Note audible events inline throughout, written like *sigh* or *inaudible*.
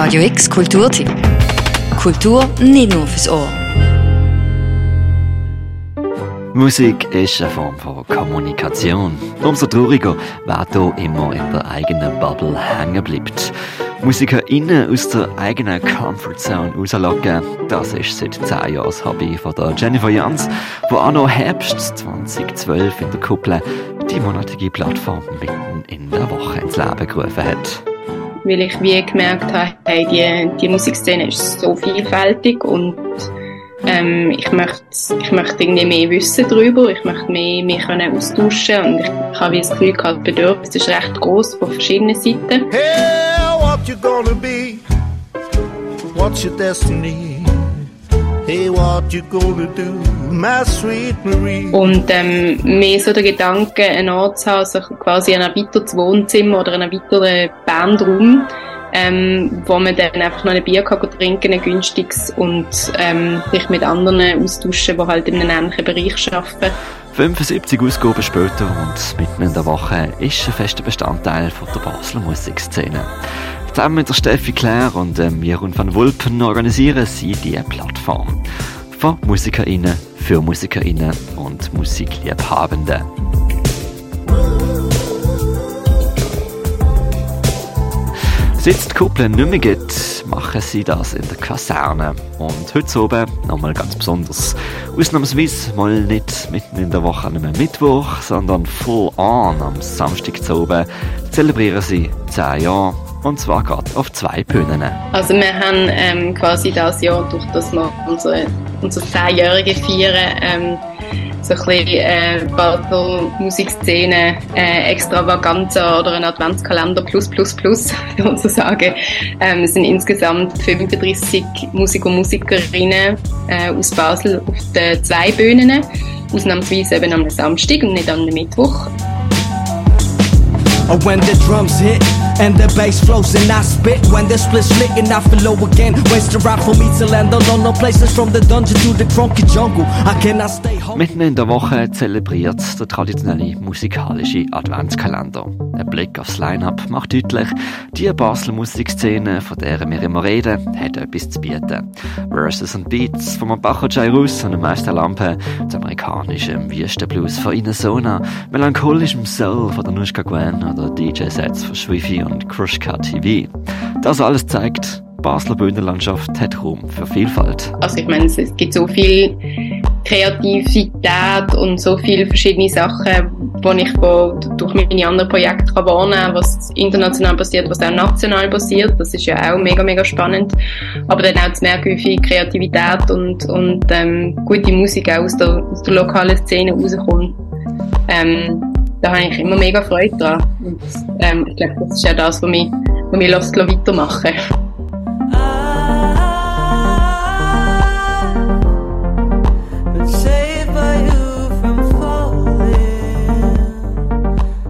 Radio X Kulturtipp. Kultur nicht nur fürs Ohr. Musik ist eine Form von Kommunikation. Umso trauriger, wer hier immer in der eigenen Bubble hängen bleibt. MusikerInnen aus der eigenen Comfortzone rauslocken, das ist seit 10 Jahren das Hobby von der Jennifer Jans, die auch noch Herbst 2012 in der Kuppel die monatige Plattform mitten in der Woche ins Leben gerufen hat. Weil ich wie gemerkt habe, hey, die, die Musikszene ist so vielfältig und ähm, ich möchte, ich möchte irgendwie mehr wissen darüber, ich möchte mehr, mehr können austauschen und ich, habe das Gefühl das Bedürfnis ist recht groß von verschiedenen Seiten. Hey, what you gonna be? What's your destiny? Und ähm, mehr so der Gedanke, einen Ort zu haben, also quasi ein erweitertes Wohnzimmer oder einen erweiterten Bandraum, ähm, wo man dann einfach noch ein Bier kann trinken, ein günstiges und ähm, sich mit anderen austauschen, die halt in einem ähnlichen Bereich arbeiten. 75 Ausgaben später und mitten in der Woche ist ein fester Bestandteil von der Basler Musikszene. Zusammen mit der Steffi Claire und ähm, Jeroen van Wulpen organisieren sie diese Plattform. Von MusikerInnen für MusikerInnen und Musikliebhabenden. Seit die Kuppel nicht mehr gibt, machen sie das in der Kaserne. Und heute oben nochmal ganz besonders. Ausnahmsweise mal nicht mitten in der Woche nicht mehr Mittwoch, sondern full on am Samstag zu oben zelebrieren sie 10 Jahre. Und zwar gerade auf zwei Bühnen. Also wir haben ähm, quasi das Jahr, durch das wir unsere, unser 10-Jährige feiern, ähm, so ein bisschen äh, Basel Musikszene äh, Extravaganza oder ein Adventskalender plus plus plus *laughs* sozusagen. Ähm, es sind insgesamt 35 Musiker und Musikerinnen äh, aus Basel auf den zwei Bühnen, ausnahmsweise eben am Samstag und nicht am Mittwoch. Or when the drums hit and the bass flows and I spit. When the split slick and I feel low again. Waste the rap for me to land alone. No places from the dungeon to the crunky jungle. I cannot stay home. Mitten in der Woche zelebriert der traditionelle musikalische Adventskalender. Ein Blick aufs Line-Up macht deutlich, die Basler Musikszene, von der wir immer reden, hat etwas zu bieten. Verses and Beats vom Bacho Jairus und dem Meister Lampe, zu amerikanischem Wüstenblues von Inazona, melancholischem Soul von der Nushka Gwen oder DJ-Sets von Schwifi und Krushka TV. Das alles zeigt, Basler Bühnenlandschaft hat Raum für Vielfalt. Also ich meine, es gibt so viel Kreativität und so viele verschiedene Sachen, die ich durch meine anderen Projekte wahrnehmen kann, was international passiert, was auch national passiert. Das ist ja auch mega, mega spannend. Aber dann auch zu merken, wie viel Kreativität und, und ähm, gute Musik auch aus der, aus der lokalen Szene rauskommt. Ähm, da habe ich immer mega Freude dran. Und, ähm, ich glaube, das ist ja das, was mich, was mich weitermachen lässt.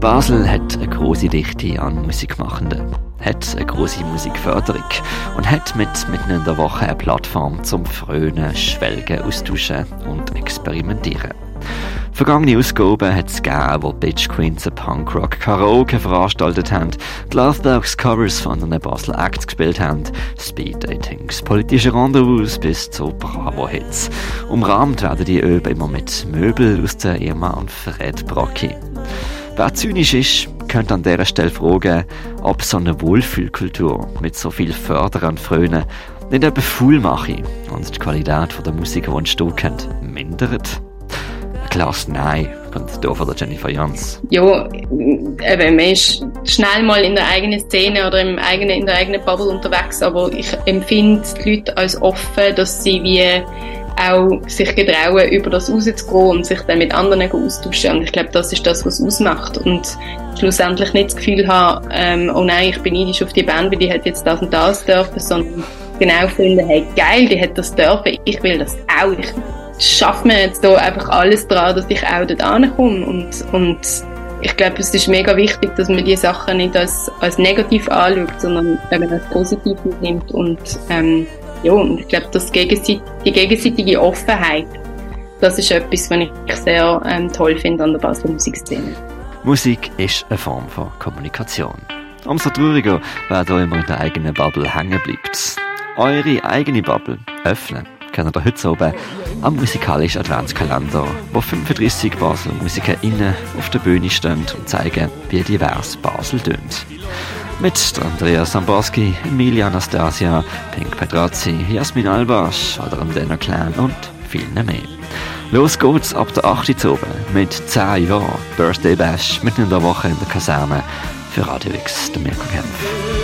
Basel hat eine große Dichte an Musikmachenden, hat eine große Musikförderung und hat mit mitten in der Woche eine Plattform zum Frönen, Schwelgen, Austauschen und Experimentieren. Vergangene Ausgaben hat es gegeben, wo Bitch Queens ein Punkrock Karaoke veranstaltet haben, die Love Dogs Covers von den Basel Acts gespielt haben, Speed Datings, politische Rendezvous bis zu Bravo-Hits. Umrahmt werden die Öben immer mit Möbel aus der Irma und Fred Brocki. Wer zynisch ist, könnte an dieser Stelle fragen, ob so eine Wohlfühlkultur mit so viel Fördern und Frönen nicht eben faul mache und die Qualität der Musik, die entstehen mindert. Klares Nein kommt hier von der Jennifer Jans. Ja, eben, man ist schnell mal in der eigenen Szene oder im eigenen, in der eigenen Bubble unterwegs, aber ich empfinde die Leute als offen, dass sie wie auch sich getrauen, über das rauszugehen und sich dann mit anderen austauschen. Und ich glaube, das ist das, was es ausmacht. Und schlussendlich nicht das Gefühl haben, ähm, oh nein, ich bin neidisch auf die Band, weil die hat jetzt das und das dürfen, sondern genau finden, hey, geil, die hat das dürfen, ich will das auch. Ich schaffe mir jetzt da einfach alles dran, dass ich auch dort ankomme. Und, und ich glaube, es ist mega wichtig, dass man die Sachen nicht als, als negativ anschaut, sondern eben als positiv nimmt und ähm, ja, und ich glaube, das gegenseit die gegenseitige Offenheit, das ist etwas, was ich sehr ähm, toll finde an der Basler Musikszene. Musik ist eine Form von Kommunikation. Umso trauriger, wer da immer in der eigenen Bubble hängen bleibt. Eure eigene Bubble öffnen ihr heute oben am musikalischen Adventskalender, wo 35 Basel MusikerInnen auf der Bühne stehen und zeigen, wie divers Basel tönt. Mit Andrea Samborski, Emilia Anastasia, Pink Pedrazzi, Jasmin Albasch oder Dana Clan und vielen mehr. Los geht's ab der 8. Uhr mit 10 Jahren Birthday Bash mitten in der Woche in der Kaserne für Radio X, der Mirko Kempf.